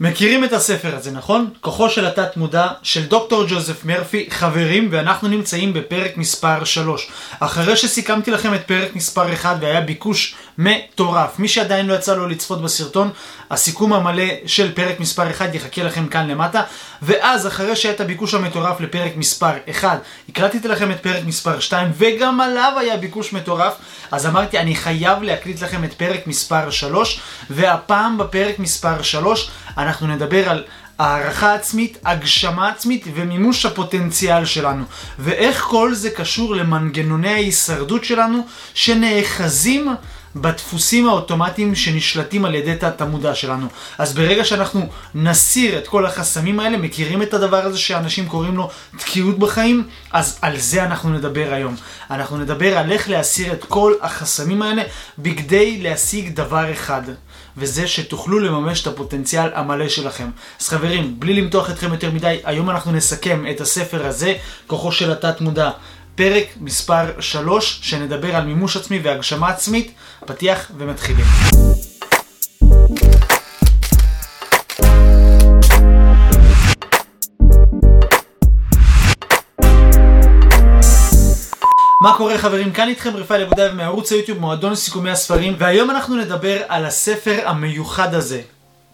מכירים את הספר הזה, נכון? כוחו של התת מודע של דוקטור ג'וזף מרפי, חברים, ואנחנו נמצאים בפרק מספר 3. אחרי שסיכמתי לכם את פרק מספר 1 והיה ביקוש מטורף, מי שעדיין לא יצא לו לצפות בסרטון, הסיכום המלא של פרק מספר 1 יחכה לכם כאן למטה, ואז אחרי שהיה את הביקוש המטורף לפרק מספר 1, הקלטתי לכם את פרק מספר 2, וגם עליו היה ביקוש מטורף, אז אמרתי אני חייב להקליט לכם את פרק מספר 3, והפעם בפרק מספר 3 אנחנו נדבר על הערכה עצמית, הגשמה עצמית ומימוש הפוטנציאל שלנו. ואיך כל זה קשור למנגנוני ההישרדות שלנו שנאחזים בדפוסים האוטומטיים שנשלטים על ידי תת המודע שלנו. אז ברגע שאנחנו נסיר את כל החסמים האלה, מכירים את הדבר הזה שאנשים קוראים לו תקיעות בחיים? אז על זה אנחנו נדבר היום. אנחנו נדבר על איך להסיר את כל החסמים האלה בכדי להשיג דבר אחד. וזה שתוכלו לממש את הפוטנציאל המלא שלכם. אז חברים, בלי למתוח אתכם יותר מדי, היום אנחנו נסכם את הספר הזה, כוחו של התת מודע. פרק מספר 3, שנדבר על מימוש עצמי והגשמה עצמית, פתיח ומתחילים. מה קורה חברים? כאן איתכם רפאל אגודאי מערוץ היוטיוב מועדון סיכומי הספרים והיום אנחנו נדבר על הספר המיוחד הזה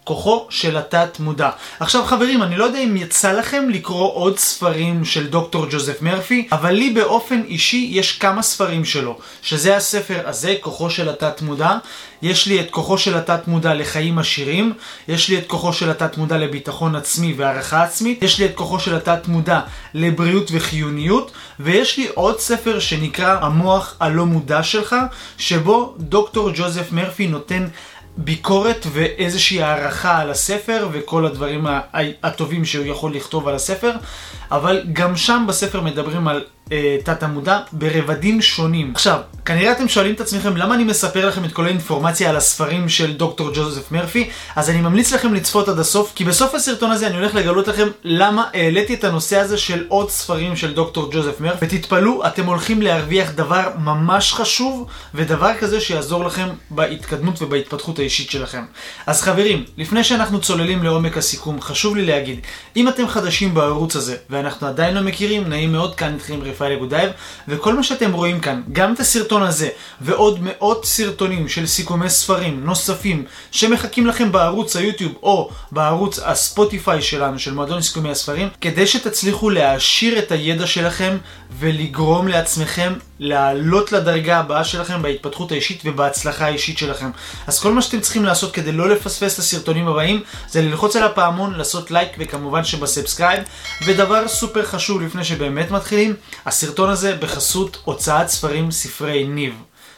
כוחו של התת מודע. עכשיו חברים, אני לא יודע אם יצא לכם לקרוא עוד ספרים של דוקטור ג'וזף מרפי, אבל לי באופן אישי יש כמה ספרים שלו, שזה הספר הזה, כוחו של התת מודע. יש לי את כוחו של התת מודע לחיים עשירים, יש לי את כוחו של התת מודע לביטחון עצמי והערכה עצמית, יש לי את כוחו של התת מודע לבריאות וחיוניות, ויש לי עוד ספר שנקרא המוח הלא מודע שלך, שבו דוקטור ג'וזף מרפי נותן ביקורת ואיזושהי הערכה על הספר וכל הדברים הטובים שהוא יכול לכתוב על הספר, אבל גם שם בספר מדברים על אה, תת המודע ברבדים שונים. עכשיו, כנראה אתם שואלים את עצמכם למה אני מספר לכם את כל האינפורמציה על הספרים של דוקטור ג'וזף מרפי, אז אני ממליץ לכם לצפות עד הסוף, כי בסוף הסרטון הזה אני הולך לגלות לכם למה העליתי את הנושא הזה של עוד ספרים של דוקטור ג'וזף מרפי, ותתפלאו, אתם הולכים להרוויח דבר ממש חשוב, ודבר כזה שיעזור לכם בהתקדמות ובהתפתחות האישית שלכם. אז חברים, לפני שאנחנו צוללים לעומק הסיכום, חשוב לי להגיד, אם אתם חדשים בערוץ הזה, ואנחנו עדיין לא מכירים, נעים מאוד כאן איתכם רפאל אגודאייב, וכל מה שאתם רואים כאן, גם את הסרטון הזה, ועוד מאות סרטונים של סיכומי ספרים נוספים, שמחכים לכם בערוץ היוטיוב, או בערוץ הספוטיפיי שלנו, של מועדון סיכומי הספרים, כדי שתצליחו להעשיר את הידע שלכם, ולגרום לעצמכם לעלות לדרגה הבאה שלכם בהתפתחות האישית ובהצלחה האישית שלכם. אז כל מה שאתם צריכים לעשות כדי לא לפספס את הסרטונים הבאים, זה ללחוץ על הפעמון, לעשות לייק וכמובן שב subscribe. ודבר סופר חשוב לפני שבאמת מתחילים, הסרטון הזה בחסות הוצאת ספרים ספרי ניב.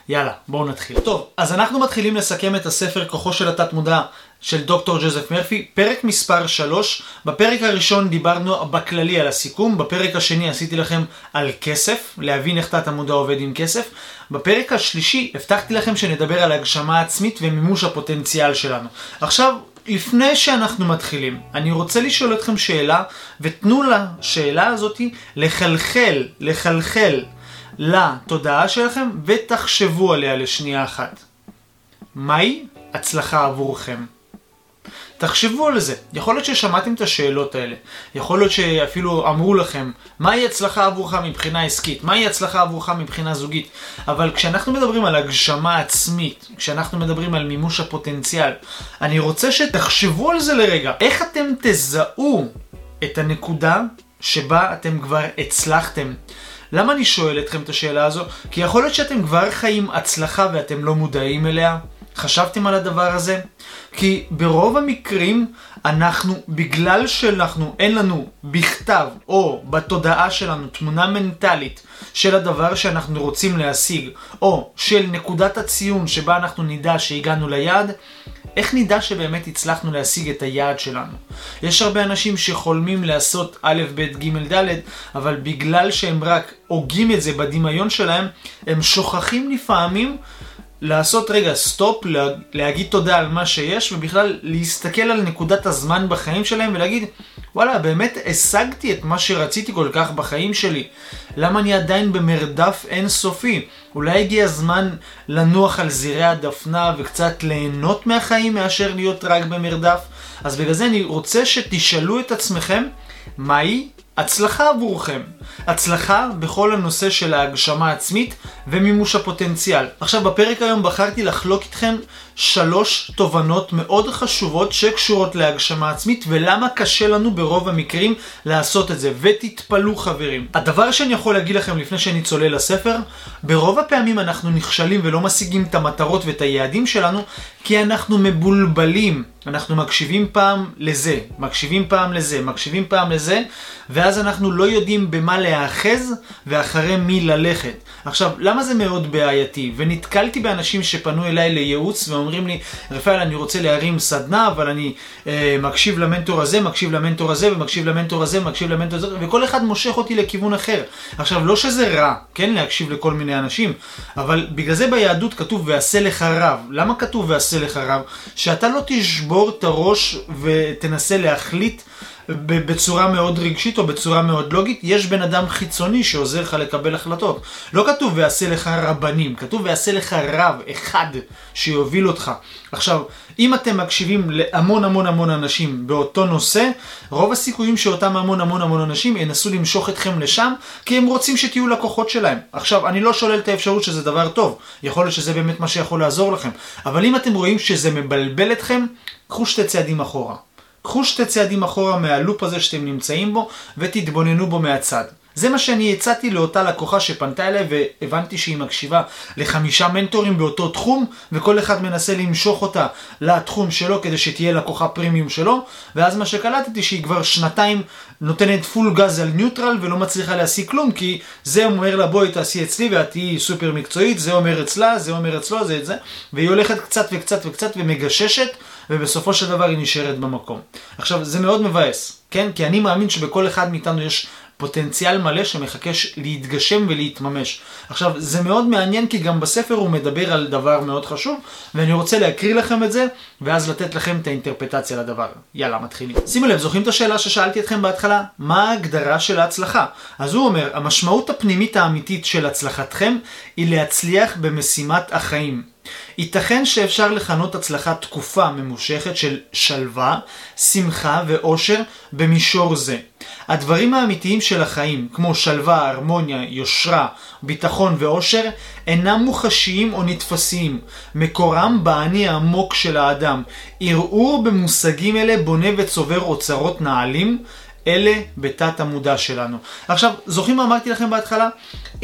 יאללה, בואו נתחיל. טוב, אז אנחנו מתחילים לסכם את הספר כוחו של התת מודע של דוקטור ג'וזף מרפי, פרק מספר 3. בפרק הראשון דיברנו בכללי על הסיכום, בפרק השני עשיתי לכם על כסף, להבין איך תת המודע עובד עם כסף. בפרק השלישי הבטחתי לכם שנדבר על הגשמה עצמית ומימוש הפוטנציאל שלנו. עכשיו, לפני שאנחנו מתחילים, אני רוצה לשאול אתכם שאלה, ותנו לשאלה הזאתי לחלחל, לחלחל לתודעה שלכם, ותחשבו עליה לשנייה אחת. מהי הצלחה עבורכם? תחשבו על זה. יכול להיות ששמעתם את השאלות האלה. יכול להיות שאפילו אמרו לכם, מהי הצלחה עבורך מבחינה עסקית? מהי הצלחה עבורך מבחינה זוגית? אבל כשאנחנו מדברים על הגשמה עצמית, כשאנחנו מדברים על מימוש הפוטנציאל, אני רוצה שתחשבו על זה לרגע. איך אתם תזהו את הנקודה שבה אתם כבר הצלחתם? למה אני שואל אתכם את השאלה הזו? כי יכול להיות שאתם כבר חיים הצלחה ואתם לא מודעים אליה. חשבתם על הדבר הזה? כי ברוב המקרים אנחנו, בגלל שאנחנו, אין לנו בכתב או בתודעה שלנו תמונה מנטלית של הדבר שאנחנו רוצים להשיג, או של נקודת הציון שבה אנחנו נדע שהגענו ליעד, איך נדע שבאמת הצלחנו להשיג את היעד שלנו? יש הרבה אנשים שחולמים לעשות א', ב', ג', ד', אבל בגלל שהם רק הוגים את זה בדמיון שלהם, הם שוכחים לפעמים לעשות רגע סטופ, להגיד תודה על מה שיש, ובכלל להסתכל על נקודת הזמן בחיים שלהם ולהגיד, וואלה, באמת השגתי את מה שרציתי כל כך בחיים שלי. למה אני עדיין במרדף אינסופי? אולי הגיע הזמן לנוח על זירי הדפנה וקצת ליהנות מהחיים מאשר להיות רק במרדף? אז בגלל זה אני רוצה שתשאלו את עצמכם, מהי הצלחה עבורכם. הצלחה בכל הנושא של ההגשמה העצמית ומימוש הפוטנציאל. עכשיו בפרק היום בחרתי לחלוק איתכם שלוש תובנות מאוד חשובות שקשורות להגשמה עצמית ולמה קשה לנו ברוב המקרים לעשות את זה. ותתפלאו חברים. הדבר שאני יכול להגיד לכם לפני שאני צולל לספר, ברוב הפעמים אנחנו נכשלים ולא משיגים את המטרות ואת היעדים שלנו כי אנחנו מבולבלים. אנחנו מקשיבים פעם לזה, מקשיבים פעם לזה, מקשיבים פעם לזה, ואז אנחנו לא יודעים במה להאחז ואחרי מי ללכת. עכשיו, למה זה מאוד בעייתי? ונתקלתי באנשים שפנו אליי לייעוץ ואומרים לי, רפאל, אני רוצה להרים סדנה, אבל אני אה, מקשיב למנטור הזה, מקשיב למנטור הזה, ומקשיב למנטור הזה, ומקשיב למנטור הזה, וכל אחד מושך אותי לכיוון אחר. עכשיו, לא שזה רע, כן, להקשיב לכל מיני אנשים, אבל בגלל זה ביהדות כתוב ועשה לך רב. למה כתוב ועשה לך רב? שאתה לא תשבור את הראש ותנסה להחליט בצורה מאוד רגשית או בצורה מאוד לוגית, יש בן אדם חיצוני שעוזר לך לקבל החלטות. לא כתוב ויעשה לך רבנים, כתוב ויעשה לך רב אחד שיוביל אותך. עכשיו, אם אתם מקשיבים להמון המון המון אנשים באותו נושא, רוב הסיכויים שאותם המון המון המון אנשים ינסו למשוך אתכם לשם, כי הם רוצים שתהיו לקוחות שלהם. עכשיו, אני לא שולל את האפשרות שזה דבר טוב, יכול להיות שזה באמת מה שיכול לעזור לכם, אבל אם אתם רואים שזה מבלבל אתכם, קחו שתי צעדים אחורה. קחו שתי צעדים אחורה מהלופ הזה שאתם נמצאים בו ותתבוננו בו מהצד. זה מה שאני הצעתי לאותה לקוחה שפנתה אליי והבנתי שהיא מקשיבה לחמישה מנטורים באותו תחום וכל אחד מנסה למשוך אותה לתחום שלו כדי שתהיה לקוחה פרימיום שלו ואז מה שקלטתי שהיא כבר שנתיים נותנת פול גז על ניוטרל ולא מצליחה להשיג כלום כי זה אומר לה בואי תעשי אצלי ואת תהיי סופר מקצועית זה אומר אצלה זה אומר אצלו זה את זה והיא הולכת קצת וקצת וקצת ומגששת ובסופו של דבר היא נשארת במקום. עכשיו, זה מאוד מבאס, כן? כי אני מאמין שבכל אחד מאיתנו יש פוטנציאל מלא שמחכה להתגשם ולהתממש. עכשיו, זה מאוד מעניין כי גם בספר הוא מדבר על דבר מאוד חשוב, ואני רוצה להקריא לכם את זה, ואז לתת לכם את האינטרפטציה לדבר. יאללה, מתחילים. שימו לב, זוכרים את השאלה ששאלתי אתכם בהתחלה? מה ההגדרה של ההצלחה? אז הוא אומר, המשמעות הפנימית האמיתית של הצלחתכם היא להצליח במשימת החיים. ייתכן שאפשר לכנות הצלחה תקופה ממושכת של שלווה, שמחה ואושר במישור זה. הדברים האמיתיים של החיים, כמו שלווה, הרמוניה, יושרה, ביטחון ואושר, אינם מוחשיים או נתפסים. מקורם באני העמוק של האדם. ערעור במושגים אלה בונה וצובר אוצרות נעלים, אלה בתת המודע שלנו. עכשיו, זוכרים מה אמרתי לכם בהתחלה?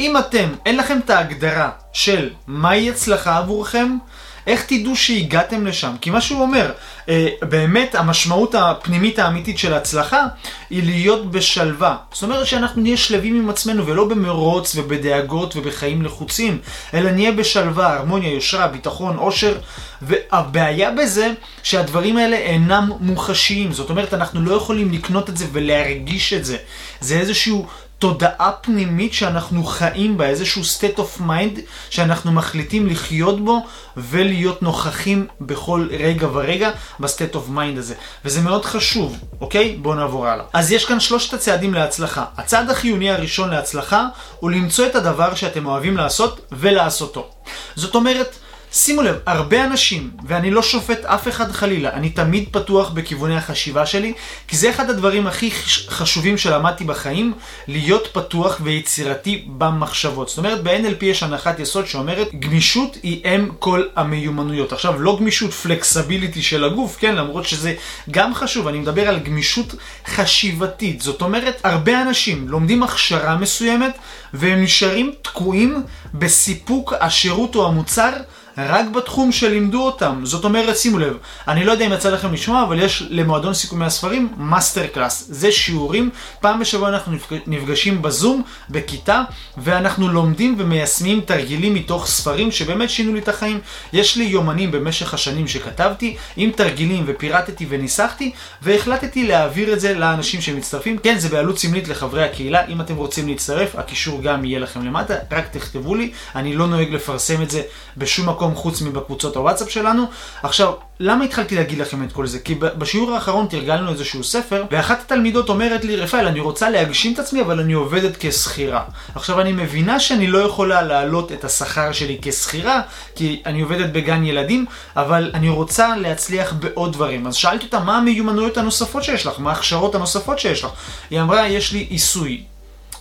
אם אתם, אין לכם את ההגדרה של מהי הצלחה עבורכם, איך תדעו שהגעתם לשם? כי מה שהוא אומר, אה, באמת המשמעות הפנימית האמיתית של ההצלחה היא להיות בשלווה. זאת אומרת שאנחנו נהיה שלווים עם עצמנו ולא במרוץ ובדאגות ובחיים לחוצים, אלא נהיה בשלווה, הרמוניה, יושרה, ביטחון, עושר. והבעיה בזה שהדברים האלה אינם מוחשיים. זאת אומרת, אנחנו לא יכולים לקנות את זה ולהרגיש את זה. זה איזשהו תודעה פנימית שאנחנו חיים בה, איזשהו state of mind שאנחנו מחליטים לחיות בו ולהיות נוכחים בכל רגע ורגע ב state of mind הזה. וזה מאוד חשוב, אוקיי? בואו נעבור הלאה. אז יש כאן שלושת הצעדים להצלחה. הצעד החיוני הראשון להצלחה הוא למצוא את הדבר שאתם אוהבים לעשות ולעשותו. זאת אומרת, שימו לב, הרבה אנשים, ואני לא שופט אף אחד חלילה, אני תמיד פתוח בכיווני החשיבה שלי, כי זה אחד הדברים הכי חשובים שלמדתי בחיים, להיות פתוח ויצירתי במחשבות. זאת אומרת, ב-NLP יש הנחת יסוד שאומרת, גמישות היא אם כל המיומנויות. עכשיו, לא גמישות פלקסביליטי של הגוף, כן, למרות שזה גם חשוב, אני מדבר על גמישות חשיבתית. זאת אומרת, הרבה אנשים לומדים הכשרה מסוימת, והם נשארים תקועים בסיפוק השירות או המוצר. רק בתחום שלימדו אותם. זאת אומרת, שימו לב, אני לא יודע אם יצא לכם לשמוע, אבל יש למועדון סיכומי הספרים מאסטר קלאס. זה שיעורים, פעם בשבוע אנחנו נפגשים בזום, בכיתה, ואנחנו לומדים ומיישמים תרגילים מתוך ספרים שבאמת שינו לי את החיים. יש לי יומנים במשך השנים שכתבתי, עם תרגילים ופירטתי וניסחתי, והחלטתי להעביר את זה לאנשים שמצטרפים. כן, זה בעלות סמלית לחברי הקהילה, אם אתם רוצים להצטרף, הקישור גם יהיה לכם למטה, רק תכתבו לי, אני לא נוהג לפרסם את זה בשום מקום. מקום חוץ מבקבוצות הוואטסאפ שלנו. עכשיו, למה התחלתי להגיד לכם את כל זה? כי בשיעור האחרון תרגלנו איזשהו ספר, ואחת התלמידות אומרת לי, רפאל, אני רוצה להגשים את עצמי, אבל אני עובדת כשכירה. עכשיו, אני מבינה שאני לא יכולה להעלות את השכר שלי כשכירה, כי אני עובדת בגן ילדים, אבל אני רוצה להצליח בעוד דברים. אז שאלתי אותה, מה המיומנויות הנוספות שיש לך? מה ההכשרות הנוספות שיש לך? היא אמרה, יש לי עיסוי.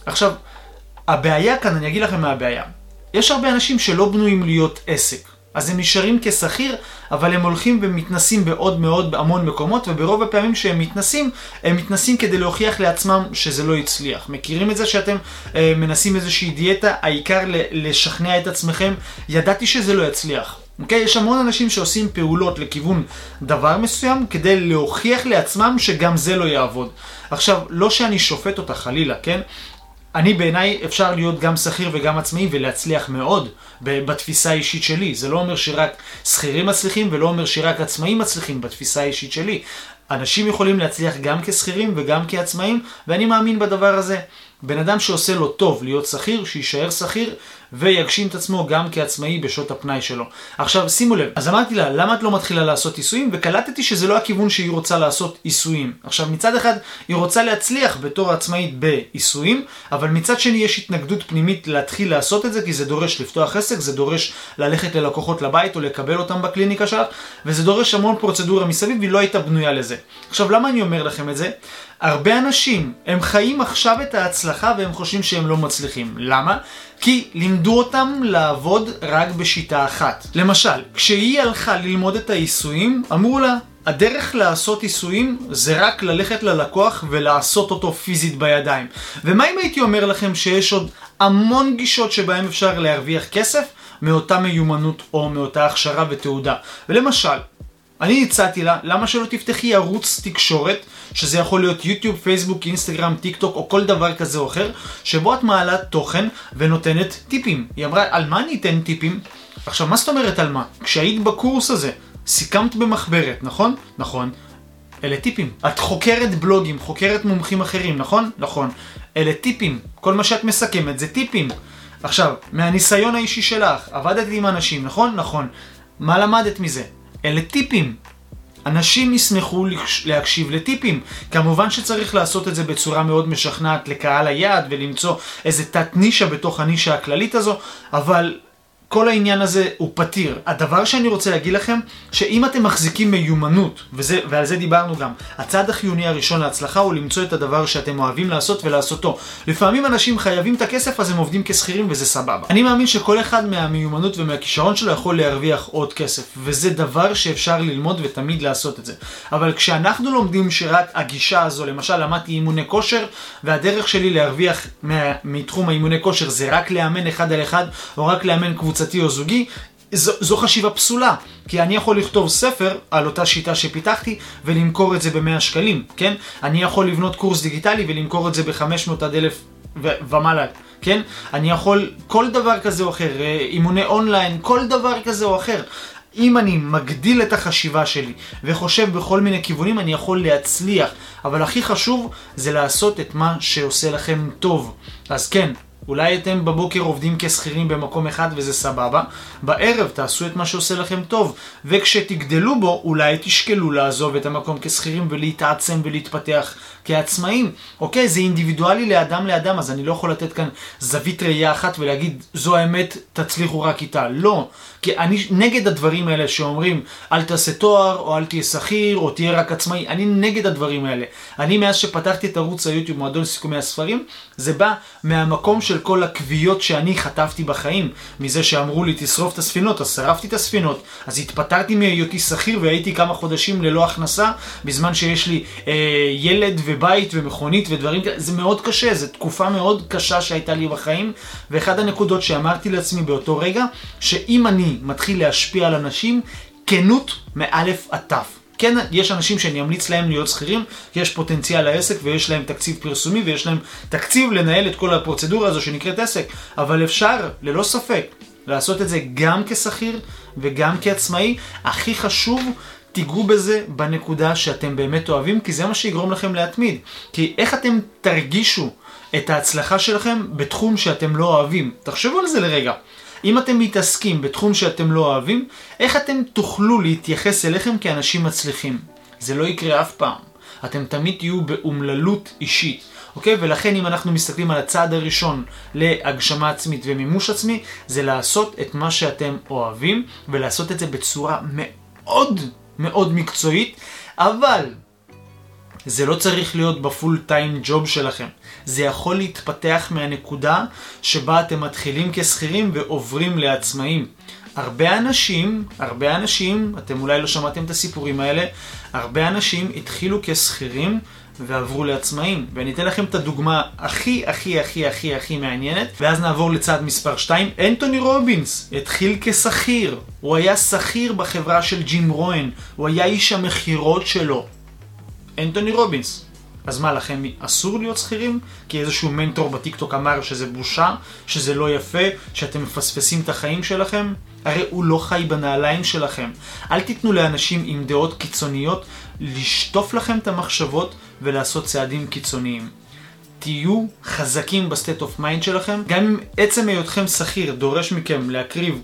עכשיו, הבעיה כאן, אני אגיד לכם מה הבעיה. יש הרבה אנשים שלא בנויים להיות עסק. אז הם נשארים כשכיר, אבל הם הולכים ומתנסים בעוד מאוד המון מקומות, וברוב הפעמים שהם מתנסים, הם מתנסים כדי להוכיח לעצמם שזה לא הצליח. מכירים את זה שאתם אה, מנסים איזושהי דיאטה, העיקר לשכנע את עצמכם, ידעתי שזה לא יצליח. אוקיי? יש המון אנשים שעושים פעולות לכיוון דבר מסוים כדי להוכיח לעצמם שגם זה לא יעבוד. עכשיו, לא שאני שופט אותה חלילה, כן? אני בעיניי אפשר להיות גם שכיר וגם עצמאי ולהצליח מאוד בתפיסה האישית שלי. זה לא אומר שרק שכירים מצליחים ולא אומר שרק עצמאים מצליחים בתפיסה האישית שלי. אנשים יכולים להצליח גם כשכירים וגם כעצמאים, ואני מאמין בדבר הזה. בן אדם שעושה לו טוב להיות שכיר, שיישאר שכיר ויגשים את עצמו גם כעצמאי בשעות הפנאי שלו. עכשיו שימו לב, אז אמרתי לה, למה את לא מתחילה לעשות עיסויים? וקלטתי שזה לא הכיוון שהיא רוצה לעשות עיסויים. עכשיו מצד אחד היא רוצה להצליח בתור עצמאית בעיסויים, אבל מצד שני יש התנגדות פנימית להתחיל לעשות את זה, כי זה דורש לפתוח עסק, זה דורש ללכת ללקוחות לבית או לקבל אותם בקליניקה שלך, וזה דורש המון פרוצדורה מסביב, והיא לא הייתה בנויה לזה. עכשיו למה אני אומר לכם את זה? הרבה אנשים, הם חיים עכשיו את ההצלחה והם חושבים שהם לא מצליחים. למה? כי לימדו אותם לעבוד רק בשיטה אחת. למשל, כשהיא הלכה ללמוד את העיסויים, אמרו לה, הדרך לעשות עיסויים זה רק ללכת ללקוח ולעשות אותו פיזית בידיים. ומה אם הייתי אומר לכם שיש עוד המון גישות שבהם אפשר להרוויח כסף מאותה מיומנות או מאותה הכשרה ותעודה? ולמשל, אני הצעתי לה, למה שלא תפתחי ערוץ תקשורת, שזה יכול להיות יוטיוב, פייסבוק, אינסטגרם, טיק טוק או כל דבר כזה או אחר, שבו את מעלה תוכן ונותנת טיפים. היא אמרה, על מה אני אתן טיפים? עכשיו, מה זאת אומרת על מה? כשהיית בקורס הזה, סיכמת במחברת, נכון? נכון. אלה טיפים. את חוקרת בלוגים, חוקרת מומחים אחרים, נכון? נכון. אלה טיפים. כל מה שאת מסכמת זה טיפים. עכשיו, מהניסיון האישי שלך, עבדת עם אנשים, נכון? נכון. מה למדת מזה? אלה טיפים. אנשים ישמחו להקשיב לטיפים. כמובן שצריך לעשות את זה בצורה מאוד משכנעת לקהל היעד ולמצוא איזה תת נישה בתוך הנישה הכללית הזו, אבל כל העניין הזה הוא פתיר. הדבר שאני רוצה להגיד לכם, שאם אתם מחזיקים מיומנות, וזה, ועל זה דיברנו גם, הצעד החיוני הראשון להצלחה הוא למצוא את הדבר שאתם אוהבים לעשות ולעשותו. לפעמים אנשים חייבים את הכסף אז הם עובדים כשכירים וזה סבבה. אני מאמין שכל אחד מהמיומנות ומהכישרון שלו יכול להרוויח עוד כסף, וזה דבר שאפשר ללמוד ותמיד לעשות את זה. אבל כשאנחנו לומדים שרק הגישה הזו, למשל למדתי אימוני כושר, והדרך שלי להרוויח מתחום האימוני כושר זה רק לאמן אחד על אחד, או רק לאמן קבוצה קבוצתי או זוגי, זו, זו חשיבה פסולה, כי אני יכול לכתוב ספר על אותה שיטה שפיתחתי ולמכור את זה ב-100 שקלים, כן? אני יכול לבנות קורס דיגיטלי ולמכור את זה ב-500 עד 1,000 ומעלה, כן? אני יכול כל דבר כזה או אחר, אה, אימוני אונליין, כל דבר כזה או אחר. אם אני מגדיל את החשיבה שלי וחושב בכל מיני כיוונים, אני יכול להצליח. אבל הכי חשוב זה לעשות את מה שעושה לכם טוב. אז כן, אולי אתם בבוקר עובדים כשכירים במקום אחד וזה סבבה, בערב תעשו את מה שעושה לכם טוב, וכשתגדלו בו אולי תשקלו לעזוב את המקום כשכירים ולהתעצם ולהתפתח כעצמאים. אוקיי, זה אינדיבידואלי לאדם לאדם, אז אני לא יכול לתת כאן זווית ראייה אחת ולהגיד זו האמת, תצליחו רק איתה. לא, כי אני נגד הדברים האלה שאומרים אל תעשה תואר, או אל תהיה שכיר, או תהיה רק עצמאי, אני נגד הדברים האלה. אני מאז שפתחתי את ערוץ היוטיוב מועדון סיכומי הספרים, זה בא מהמקום של כל הקביעות שאני חטפתי בחיים, מזה שאמרו לי תשרוף את הספינות, אז שרפתי את הספינות, אז התפטרתי מהיותי שכיר והייתי כמה חודשים ללא הכנסה, בזמן שיש לי אה, ילד ובית ומכונית ודברים כאלה, זה מאוד קשה, זו תקופה מאוד קשה שהייתה לי בחיים, ואחד הנקודות שאמרתי לעצמי באותו רגע, שאם אני מתחיל להשפיע על אנשים, כנות מאלף עד תף. כן, יש אנשים שאני אמליץ להם להיות שכירים, כי יש פוטנציאל לעסק ויש להם תקציב פרסומי ויש להם תקציב לנהל את כל הפרוצדורה הזו שנקראת עסק, אבל אפשר, ללא ספק, לעשות את זה גם כשכיר וגם כעצמאי. הכי חשוב, תיגעו בזה בנקודה שאתם באמת אוהבים, כי זה מה שיגרום לכם להתמיד. כי איך אתם תרגישו את ההצלחה שלכם בתחום שאתם לא אוהבים? תחשבו על זה לרגע. אם אתם מתעסקים בתחום שאתם לא אוהבים, איך אתם תוכלו להתייחס אליכם כאנשים מצליחים? זה לא יקרה אף פעם. אתם תמיד תהיו באומללות אישית. אוקיי? ולכן אם אנחנו מסתכלים על הצעד הראשון להגשמה עצמית ומימוש עצמי, זה לעשות את מה שאתם אוהבים, ולעשות את זה בצורה מאוד מאוד מקצועית, אבל זה לא צריך להיות בפול טיים ג'וב שלכם. זה יכול להתפתח מהנקודה שבה אתם מתחילים כשכירים ועוברים לעצמאים. הרבה אנשים, הרבה אנשים, אתם אולי לא שמעתם את הסיפורים האלה, הרבה אנשים התחילו כשכירים ועברו לעצמאים. ואני אתן לכם את הדוגמה הכי הכי הכי הכי הכי מעניינת, ואז נעבור לצעד מספר 2. אנטוני רובינס התחיל כשכיר. הוא היה שכיר בחברה של ג'ים רואן, הוא היה איש המכירות שלו. אנטוני רובינס. אז מה לכם, אסור להיות שכירים? כי איזשהו מנטור בטיקטוק אמר שזה בושה, שזה לא יפה, שאתם מפספסים את החיים שלכם? הרי הוא לא חי בנעליים שלכם. אל תיתנו לאנשים עם דעות קיצוניות לשטוף לכם את המחשבות ולעשות צעדים קיצוניים. תהיו חזקים ב state of mind שלכם, גם אם עצם היותכם שכיר דורש מכם להקריב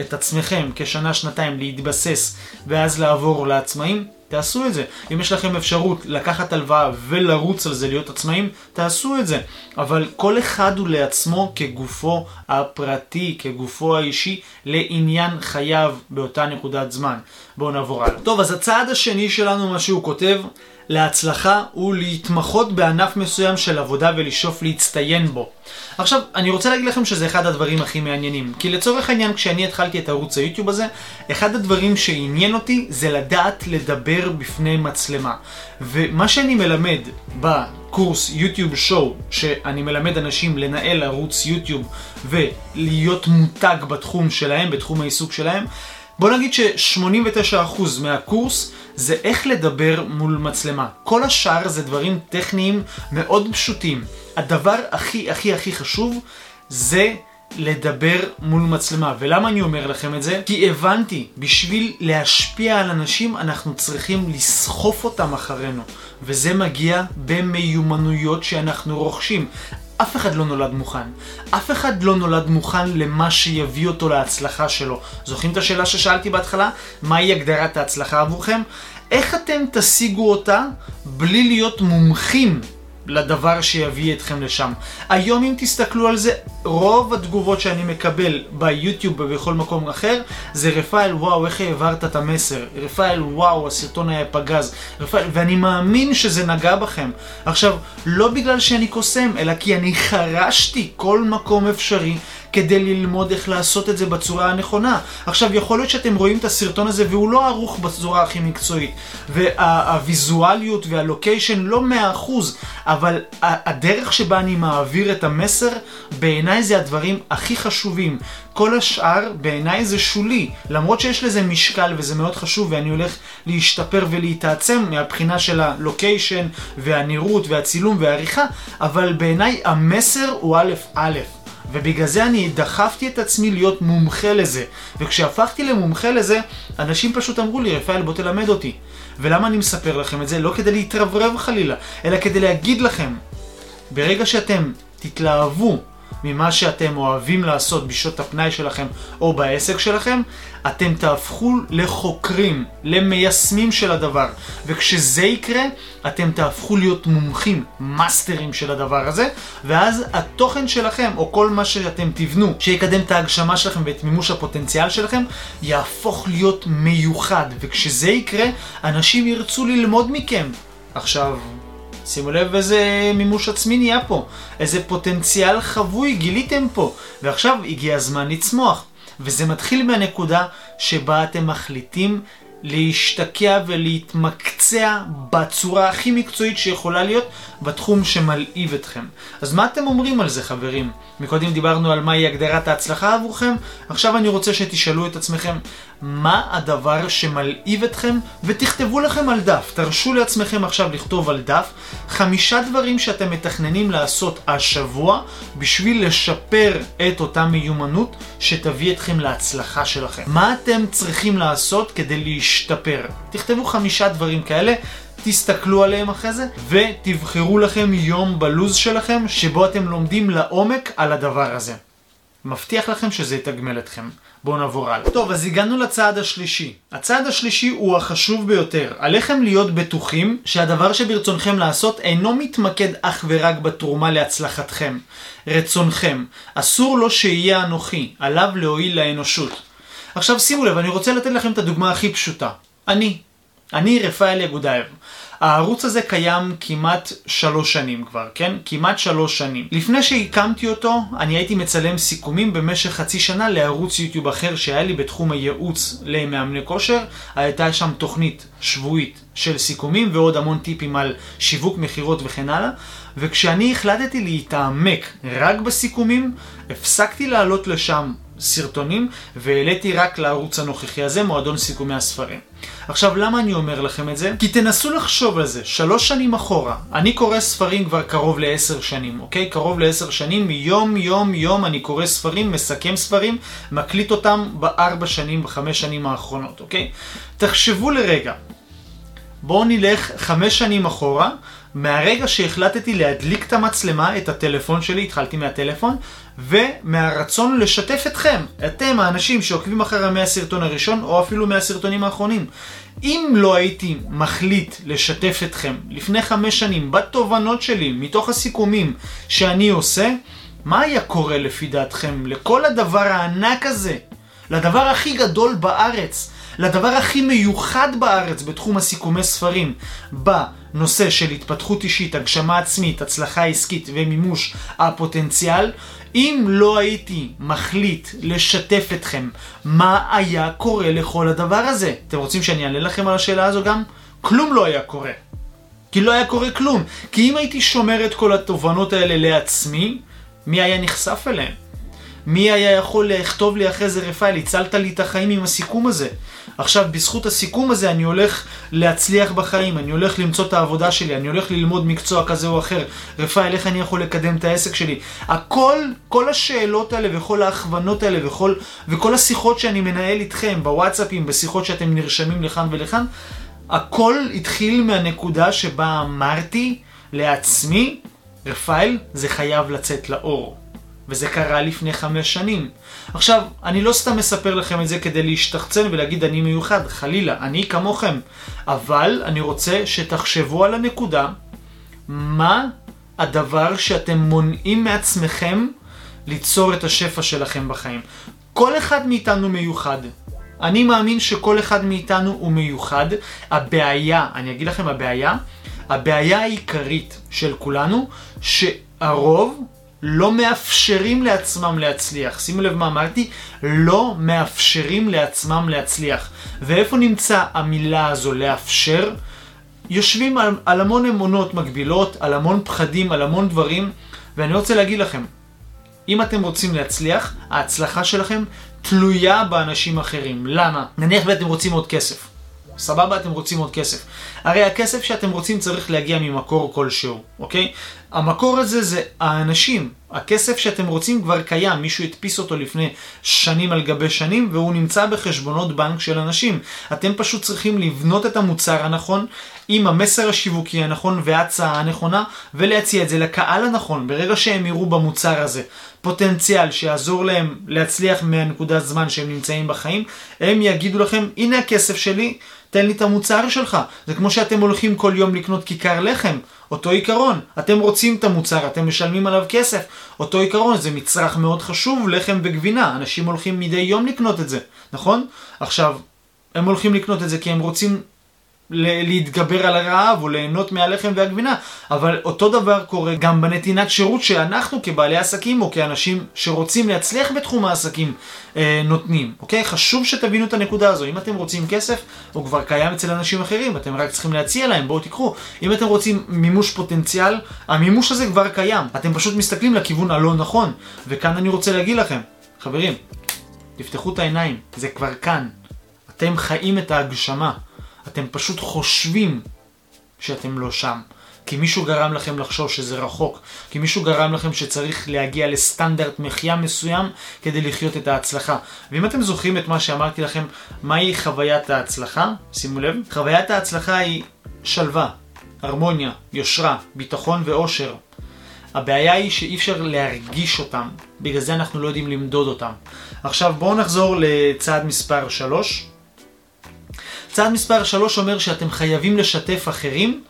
את עצמכם כשנה שנתיים להתבסס ואז לעבור לעצמאים, תעשו את זה. אם יש לכם אפשרות לקחת הלוואה ולרוץ על זה, להיות עצמאים, תעשו את זה. אבל כל אחד הוא לעצמו כגופו הפרטי, כגופו האישי, לעניין חייו באותה נקודת זמן. בואו נעבור הלאה. טוב, אז הצעד השני שלנו, מה שהוא כותב, להצלחה הוא להתמחות בענף מסוים של עבודה ולשאוף להצטיין בו. עכשיו, אני רוצה להגיד לכם שזה אחד הדברים הכי מעניינים. כי לצורך העניין, כשאני התחלתי את ערוץ היוטיוב הזה, אחד הדברים שעניין אותי זה לדעת לדבר בפני מצלמה. ומה שאני מלמד בקורס יוטיוב שואו, שאני מלמד אנשים לנהל ערוץ יוטיוב ולהיות מותג בתחום שלהם, בתחום העיסוק שלהם, בוא נגיד ש-89% מהקורס זה איך לדבר מול מצלמה. כל השאר זה דברים טכניים מאוד פשוטים. הדבר הכי הכי הכי חשוב זה לדבר מול מצלמה. ולמה אני אומר לכם את זה? כי הבנתי, בשביל להשפיע על אנשים אנחנו צריכים לסחוף אותם אחרינו. וזה מגיע במיומנויות שאנחנו רוכשים. אף אחד לא נולד מוכן. אף אחד לא נולד מוכן למה שיביא אותו להצלחה שלו. זוכרים את השאלה ששאלתי בהתחלה? מהי הגדרת ההצלחה עבורכם? איך אתם תשיגו אותה בלי להיות מומחים לדבר שיביא אתכם לשם. היום אם תסתכלו על זה, רוב התגובות שאני מקבל ביוטיוב ובכל מקום אחר, זה רפאל וואו איך העברת את המסר, רפאל וואו הסרטון היה פגז, רפאל, ואני מאמין שזה נגע בכם. עכשיו, לא בגלל שאני קוסם, אלא כי אני חרשתי כל מקום אפשרי כדי ללמוד איך לעשות את זה בצורה הנכונה. עכשיו, יכול להיות שאתם רואים את הסרטון הזה והוא לא ערוך בצורה הכי מקצועית, והוויזואליות והלוקיישן לא מאה אחוז, אבל הדרך שבה אני מעביר את המסר, בעיניי זה הדברים הכי חשובים. כל השאר בעיניי זה שולי, למרות שיש לזה משקל וזה מאוד חשוב ואני הולך להשתפר ולהתעצם מהבחינה של הלוקיישן והנראות והצילום והעריכה, אבל בעיניי המסר הוא א' א'. ובגלל זה אני דחפתי את עצמי להיות מומחה לזה. וכשהפכתי למומחה לזה, אנשים פשוט אמרו לי, רפאל בוא תלמד אותי. ולמה אני מספר לכם את זה? לא כדי להתרברב חלילה, אלא כדי להגיד לכם, ברגע שאתם תתלהבו ממה שאתם אוהבים לעשות בשעות הפנאי שלכם או בעסק שלכם, אתם תהפכו לחוקרים, למיישמים של הדבר. וכשזה יקרה, אתם תהפכו להיות מומחים, מאסטרים של הדבר הזה, ואז התוכן שלכם, או כל מה שאתם תבנו, שיקדם את ההגשמה שלכם ואת מימוש הפוטנציאל שלכם, יהפוך להיות מיוחד. וכשזה יקרה, אנשים ירצו ללמוד מכם. עכשיו, שימו לב איזה מימוש עצמי נהיה פה, איזה פוטנציאל חבוי גיליתם פה, ועכשיו הגיע הזמן לצמוח. וזה מתחיל מהנקודה שבה אתם מחליטים להשתקע ולהתמקצע בצורה הכי מקצועית שיכולה להיות בתחום שמלהיב אתכם. אז מה אתם אומרים על זה חברים? מקודם דיברנו על מהי הגדרת ההצלחה עבורכם, עכשיו אני רוצה שתשאלו את עצמכם מה הדבר שמלהיב אתכם ותכתבו לכם על דף. תרשו לעצמכם עכשיו לכתוב על דף חמישה דברים שאתם מתכננים לעשות השבוע בשביל לשפר את אותה מיומנות שתביא אתכם להצלחה שלכם. מה אתם צריכים לעשות כדי להשתפר? תכתבו חמישה דברים כאלה. תסתכלו עליהם אחרי זה, ותבחרו לכם יום בלוז שלכם, שבו אתם לומדים לעומק על הדבר הזה. מבטיח לכם שזה יתגמל אתכם. בואו נעבור הלאה. טוב, אז הגענו לצעד השלישי. הצעד השלישי הוא החשוב ביותר. עליכם להיות בטוחים שהדבר שברצונכם לעשות אינו מתמקד אך ורק בתרומה להצלחתכם. רצונכם. אסור לו שיהיה אנוכי, עליו להועיל לאנושות. עכשיו שימו לב, אני רוצה לתת לכם את הדוגמה הכי פשוטה. אני. אני רפאל יגודאייב. הערוץ הזה קיים כמעט שלוש שנים כבר, כן? כמעט שלוש שנים. לפני שהקמתי אותו, אני הייתי מצלם סיכומים במשך חצי שנה לערוץ יוטיוב אחר שהיה לי בתחום הייעוץ למאמני כושר. הייתה שם תוכנית שבועית של סיכומים ועוד המון טיפים על שיווק, מכירות וכן הלאה. וכשאני החלטתי להתעמק רק בסיכומים, הפסקתי לעלות לשם סרטונים והעליתי רק לערוץ הנוכחי הזה, מועדון סיכומי הספרים. עכשיו, למה אני אומר לכם את זה? כי תנסו לחשוב על זה, שלוש שנים אחורה. אני קורא ספרים כבר קרוב לעשר שנים, אוקיי? קרוב לעשר שנים, יום יום יום אני קורא ספרים, מסכם ספרים, מקליט אותם בארבע שנים, בחמש שנים האחרונות, אוקיי? תחשבו לרגע. בואו נלך חמש שנים אחורה, מהרגע שהחלטתי להדליק את המצלמה, את הטלפון שלי, התחלתי מהטלפון, ומהרצון לשתף אתכם, אתם האנשים שעוקבים אחרי מהסרטון הראשון, או אפילו מהסרטונים האחרונים. אם לא הייתי מחליט לשתף אתכם לפני חמש שנים בתובנות שלי, מתוך הסיכומים שאני עושה, מה היה קורה לפי דעתכם? לכל הדבר הענק הזה, לדבר הכי גדול בארץ, לדבר הכי מיוחד בארץ בתחום הסיכומי ספרים, בנושא של התפתחות אישית, הגשמה עצמית, הצלחה עסקית ומימוש הפוטנציאל, אם לא הייתי מחליט לשתף אתכם, מה היה קורה לכל הדבר הזה? אתם רוצים שאני אענה לכם על השאלה הזו גם? כלום לא היה קורה. כי לא היה קורה כלום. כי אם הייתי שומר את כל התובנות האלה לעצמי, מי היה נחשף אליהם? מי היה יכול לכתוב לי אחרי זה רפאל, הצלת לי את החיים עם הסיכום הזה. עכשיו, בזכות הסיכום הזה אני הולך להצליח בחיים, אני הולך למצוא את העבודה שלי, אני הולך ללמוד מקצוע כזה או אחר. רפאל, איך אני יכול לקדם את העסק שלי? הכל, כל השאלות האלה וכל ההכוונות האלה וכל, וכל השיחות שאני מנהל איתכם בוואטסאפים, בשיחות שאתם נרשמים לכאן ולכאן, הכל התחיל מהנקודה שבה אמרתי לעצמי, רפאל, זה חייב לצאת לאור. וזה קרה לפני חמש שנים. עכשיו, אני לא סתם מספר לכם את זה כדי להשתחצן ולהגיד אני מיוחד, חלילה, אני כמוכם. אבל אני רוצה שתחשבו על הנקודה, מה הדבר שאתם מונעים מעצמכם ליצור את השפע שלכם בחיים. כל אחד מאיתנו מיוחד. אני מאמין שכל אחד מאיתנו הוא מיוחד. הבעיה, אני אגיד לכם הבעיה, הבעיה העיקרית של כולנו, שהרוב לא מאפשרים לעצמם להצליח. שימו לב מה אמרתי, לא מאפשרים לעצמם להצליח. ואיפה נמצא המילה הזו לאפשר? יושבים על, על המון אמונות מגבילות, על המון פחדים, על המון דברים, ואני רוצה להגיד לכם, אם אתם רוצים להצליח, ההצלחה שלכם תלויה באנשים אחרים. למה? נניח ואתם רוצים עוד כסף. סבבה, אתם רוצים עוד כסף. הרי הכסף שאתם רוצים צריך להגיע ממקור כלשהו, אוקיי? המקור הזה זה האנשים. הכסף שאתם רוצים כבר קיים, מישהו הדפיס אותו לפני שנים על גבי שנים, והוא נמצא בחשבונות בנק של אנשים. אתם פשוט צריכים לבנות את המוצר הנכון, עם המסר השיווקי הנכון וההצעה הנכונה, ולהציע את זה לקהל הנכון. ברגע שהם יראו במוצר הזה פוטנציאל שיעזור להם להצליח מהנקודת זמן שהם נמצאים בחיים, הם יגידו לכם, הנה הכסף שלי, תן לי את המוצר שלך. זה כמו שאתם הולכים כל יום לקנות כיכר לחם, אותו עיקרון. אתם רוצים את המוצר, אתם משלמים עליו כסף. אותו עיקרון, זה מצרך מאוד חשוב, לחם וגבינה. אנשים הולכים מדי יום לקנות את זה, נכון? עכשיו, הם הולכים לקנות את זה כי הם רוצים להתגבר על הרעב או ליהנות מהלחם והגבינה. אבל אותו דבר קורה גם בנתינת שירות שאנחנו כבעלי עסקים או כאנשים שרוצים להצליח בתחום העסקים אה, נותנים. אוקיי? חשוב שתבינו את הנקודה הזו. אם אתם רוצים כסף, הוא כבר קיים אצל אנשים אחרים, אתם רק צריכים להציע להם, בואו תיקחו. אם אתם רוצים מימוש פוטנציאל, המימוש הזה כבר קיים. אתם פשוט מסתכלים לכיוון הלא נכון. וכאן אני רוצה להגיד לכם, חברים, תפתחו את העיניים, זה כבר כאן. אתם חיים את ההגשמה. אתם פשוט חושבים שאתם לא שם. כי מישהו גרם לכם לחשוב שזה רחוק, כי מישהו גרם לכם שצריך להגיע לסטנדרט מחיה מסוים כדי לחיות את ההצלחה. ואם אתם זוכרים את מה שאמרתי לכם, מהי חוויית ההצלחה? שימו לב, חוויית ההצלחה היא שלווה, הרמוניה, יושרה, ביטחון ואושר. הבעיה היא שאי אפשר להרגיש אותם, בגלל זה אנחנו לא יודעים למדוד אותם. עכשיו בואו נחזור לצעד מספר 3. צעד מספר 3 אומר שאתם חייבים לשתף אחרים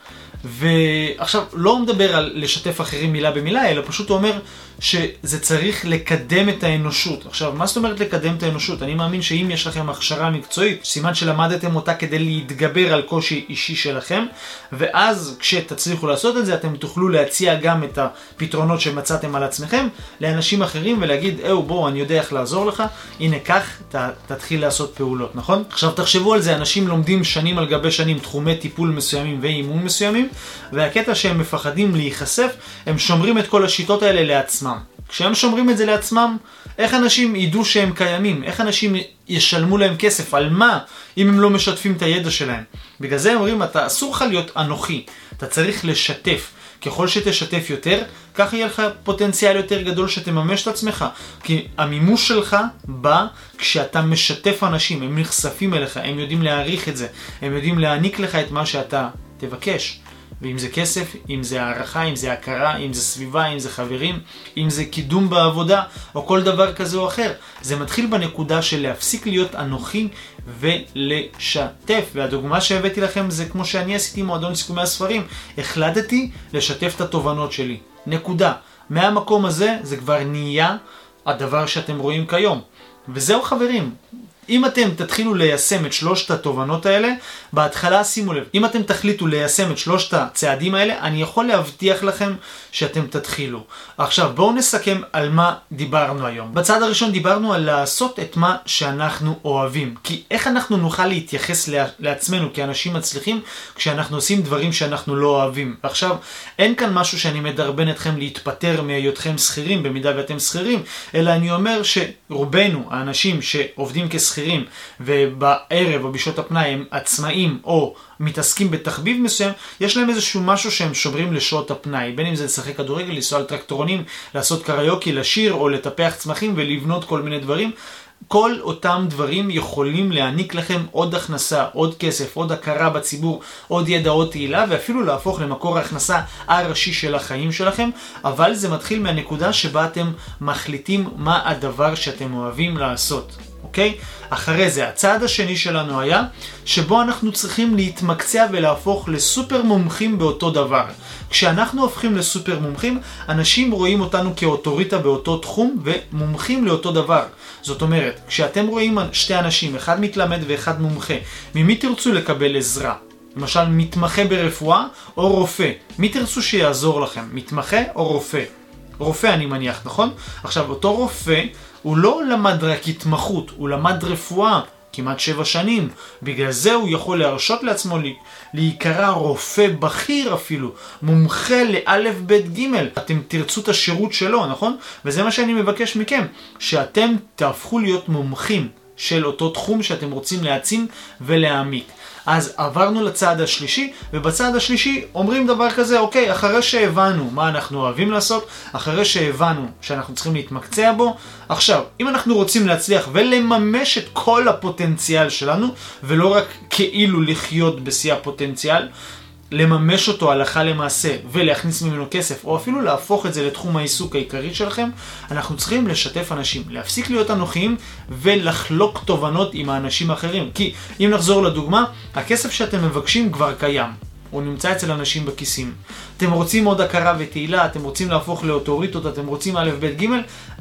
ועכשיו, לא מדבר על לשתף אחרים מילה במילה, אלא פשוט אומר שזה צריך לקדם את האנושות. עכשיו, מה זאת אומרת לקדם את האנושות? אני מאמין שאם יש לכם הכשרה מקצועית, סימן שלמדתם אותה כדי להתגבר על קושי אישי שלכם, ואז כשתצליחו לעשות את זה, אתם תוכלו להציע גם את הפתרונות שמצאתם על עצמכם לאנשים אחרים ולהגיד, אהו, בוא, אני יודע איך לעזור לך, הנה, כך ת, תתחיל לעשות פעולות, נכון? עכשיו, תחשבו על זה, אנשים לומדים שנים על גבי שנים תחומי טיפול מסוימים ואימון מסוימים, והקטע שהם מפחדים להיחשף, הם שומרים את כל השיטות האלה לעצמם. כשהם שומרים את זה לעצמם, איך אנשים ידעו שהם קיימים? איך אנשים ישלמו להם כסף? על מה? אם הם לא משתפים את הידע שלהם. בגלל זה הם אומרים, אתה אסור לך להיות אנוכי, אתה צריך לשתף. ככל שתשתף יותר, כך יהיה לך פוטנציאל יותר גדול שתממש את עצמך. כי המימוש שלך בא כשאתה משתף אנשים, הם נחשפים אליך, הם יודעים להעריך את זה, הם יודעים להעניק לך את מה שאתה תבקש. ואם זה כסף, אם זה הערכה, אם זה הכרה, אם זה סביבה, אם זה חברים, אם זה קידום בעבודה, או כל דבר כזה או אחר. זה מתחיל בנקודה של להפסיק להיות אנוכי ולשתף. והדוגמה שהבאתי לכם זה כמו שאני עשיתי מועדון סיכומי הספרים. החלטתי לשתף את התובנות שלי. נקודה. מהמקום הזה זה כבר נהיה הדבר שאתם רואים כיום. וזהו חברים, אם אתם תתחילו ליישם את שלושת התובנות האלה, בהתחלה שימו לב, אם אתם תחליטו ליישם את שלושת הצעדים האלה, אני יכול להבטיח לכם שאתם תתחילו. עכשיו בואו נסכם על מה דיברנו היום. בצד הראשון דיברנו על לעשות את מה שאנחנו אוהבים. כי איך אנחנו נוכל להתייחס לעצמנו כאנשים מצליחים כשאנחנו עושים דברים שאנחנו לא אוהבים. עכשיו, אין כאן משהו שאני מדרבן אתכם להתפטר מהיותכם שכירים במידה ואתם שכירים, אלא אני אומר שרובנו, האנשים שעובדים כשכירים, שכירים ובערב או בשעות הפנאי הם עצמאים או מתעסקים בתחביב מסוים, יש להם איזשהו משהו שהם שומרים לשעות הפנאי, בין אם זה לשחק כדורגל, לנסוע על טרקטורונים, לעשות קריוקי, לשיר או לטפח צמחים ולבנות כל מיני דברים. כל אותם דברים יכולים להעניק לכם עוד הכנסה, עוד כסף, עוד הכרה בציבור, עוד ידע, עוד תהילה, ואפילו להפוך למקור ההכנסה הראשי של החיים שלכם, אבל זה מתחיל מהנקודה שבה אתם מחליטים מה הדבר שאתם אוהבים לעשות. אוקיי? אחרי זה, הצעד השני שלנו היה שבו אנחנו צריכים להתמקצע ולהפוך לסופר מומחים באותו דבר. כשאנחנו הופכים לסופר מומחים, אנשים רואים אותנו כאוטוריטה באותו תחום ומומחים לאותו דבר. זאת אומרת, כשאתם רואים שתי אנשים, אחד מתלמד ואחד מומחה, ממי תרצו לקבל עזרה? למשל, מתמחה ברפואה או רופא. מי תרצו שיעזור לכם? מתמחה או רופא? רופא אני מניח, נכון? עכשיו, אותו רופא הוא לא למד רק התמחות, הוא למד רפואה כמעט שבע שנים. בגלל זה הוא יכול להרשות לעצמו להיקרא רופא בכיר אפילו, מומחה לאלף בית גימל. אתם תרצו את השירות שלו, נכון? וזה מה שאני מבקש מכם, שאתם תהפכו להיות מומחים של אותו תחום שאתם רוצים להעצים ולהעמיק. אז עברנו לצעד השלישי, ובצעד השלישי אומרים דבר כזה, אוקיי, אחרי שהבנו מה אנחנו אוהבים לעשות, אחרי שהבנו שאנחנו צריכים להתמקצע בו, עכשיו, אם אנחנו רוצים להצליח ולממש את כל הפוטנציאל שלנו, ולא רק כאילו לחיות בשיא הפוטנציאל, לממש אותו הלכה למעשה ולהכניס ממנו כסף, או אפילו להפוך את זה לתחום העיסוק העיקרי שלכם, אנחנו צריכים לשתף אנשים, להפסיק להיות אנוכיים ולחלוק תובנות עם האנשים האחרים. כי אם נחזור לדוגמה, הכסף שאתם מבקשים כבר קיים. הוא נמצא אצל אנשים בכיסים. אתם רוצים עוד הכרה ותהילה, אתם רוצים להפוך לאוטוריטות, אתם רוצים א', ב', ג',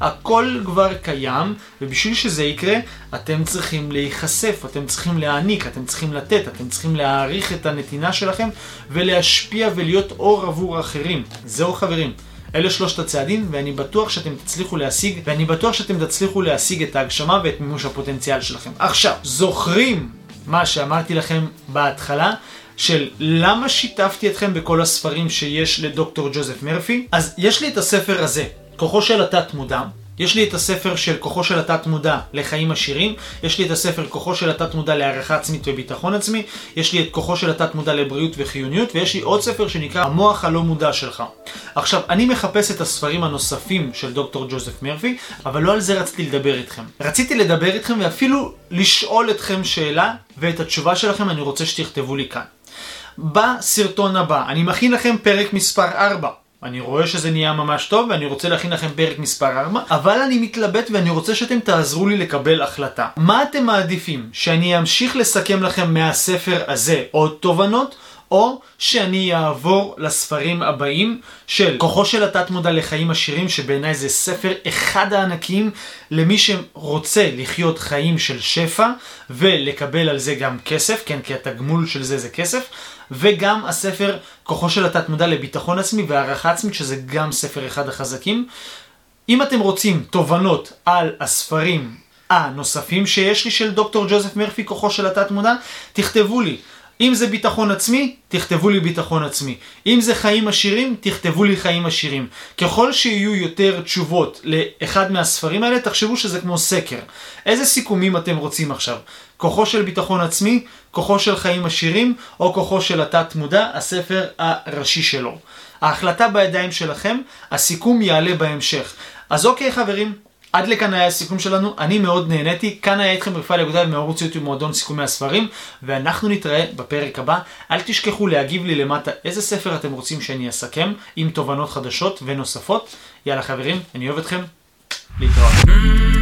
הכל כבר קיים, ובשביל שזה יקרה, אתם צריכים להיחשף, אתם צריכים להעניק, אתם צריכים לתת, אתם צריכים להעריך את הנתינה שלכם, ולהשפיע ולהיות אור עבור אחרים. זהו חברים. אלה שלושת הצעדים, ואני בטוח שאתם תצליחו להשיג, ואני בטוח שאתם תצליחו להשיג את ההגשמה ואת מימוש הפוטנציאל שלכם. עכשיו, זוכרים מה שאמרתי לכם בהתחלה? של למה שיתפתי אתכם בכל הספרים שיש לדוקטור ג'וזף מרפי? אז יש לי את הספר הזה, כוחו של התת מודע. יש לי את הספר של כוחו של התת מודע לחיים עשירים, יש לי את הספר כוחו של התת מודע להערכה עצמית וביטחון עצמי, יש לי את כוחו של התת מודע לבריאות וחיוניות, ויש לי עוד ספר שנקרא המוח הלא מודע שלך. עכשיו, אני מחפש את הספרים הנוספים של דוקטור ג'וזף מרפי, אבל לא על זה רציתי לדבר איתכם. רציתי לדבר איתכם ואפילו לשאול אתכם שאלה, ואת התשובה שלכם אני רוצה שתכתבו לי כאן. בסרטון הבא. אני מכין לכם פרק מספר 4. אני רואה שזה נהיה ממש טוב ואני רוצה להכין לכם פרק מספר 4, אבל אני מתלבט ואני רוצה שאתם תעזרו לי לקבל החלטה. מה אתם מעדיפים? שאני אמשיך לסכם לכם מהספר הזה עוד תובנות? או שאני אעבור לספרים הבאים של כוחו של התת מודע לחיים עשירים, שבעיניי זה ספר אחד הענקים למי שרוצה לחיות חיים של שפע ולקבל על זה גם כסף, כן, כי התגמול של זה זה כסף, וגם הספר כוחו של התת מודע לביטחון עצמי והערכה עצמית, שזה גם ספר אחד החזקים. אם אתם רוצים תובנות על הספרים הנוספים שיש לי של דוקטור ג'וזף מרפי, כוחו של התת מודע, תכתבו לי. אם זה ביטחון עצמי, תכתבו לי ביטחון עצמי. אם זה חיים עשירים, תכתבו לי חיים עשירים. ככל שיהיו יותר תשובות לאחד מהספרים האלה, תחשבו שזה כמו סקר. איזה סיכומים אתם רוצים עכשיו? כוחו של ביטחון עצמי, כוחו של חיים עשירים, או כוחו של התת מודע, הספר הראשי שלו. ההחלטה בידיים שלכם, הסיכום יעלה בהמשך. אז אוקיי חברים, עד לכאן היה הסיכום שלנו, אני מאוד נהניתי, כאן היה איתכם רפאל אגודל מערוץ יוטיוב מועדון סיכומי הספרים, ואנחנו נתראה בפרק הבא. אל תשכחו להגיב לי למטה איזה ספר אתם רוצים שאני אסכם, עם תובנות חדשות ונוספות. יאללה חברים, אני אוהב אתכם, להתראות.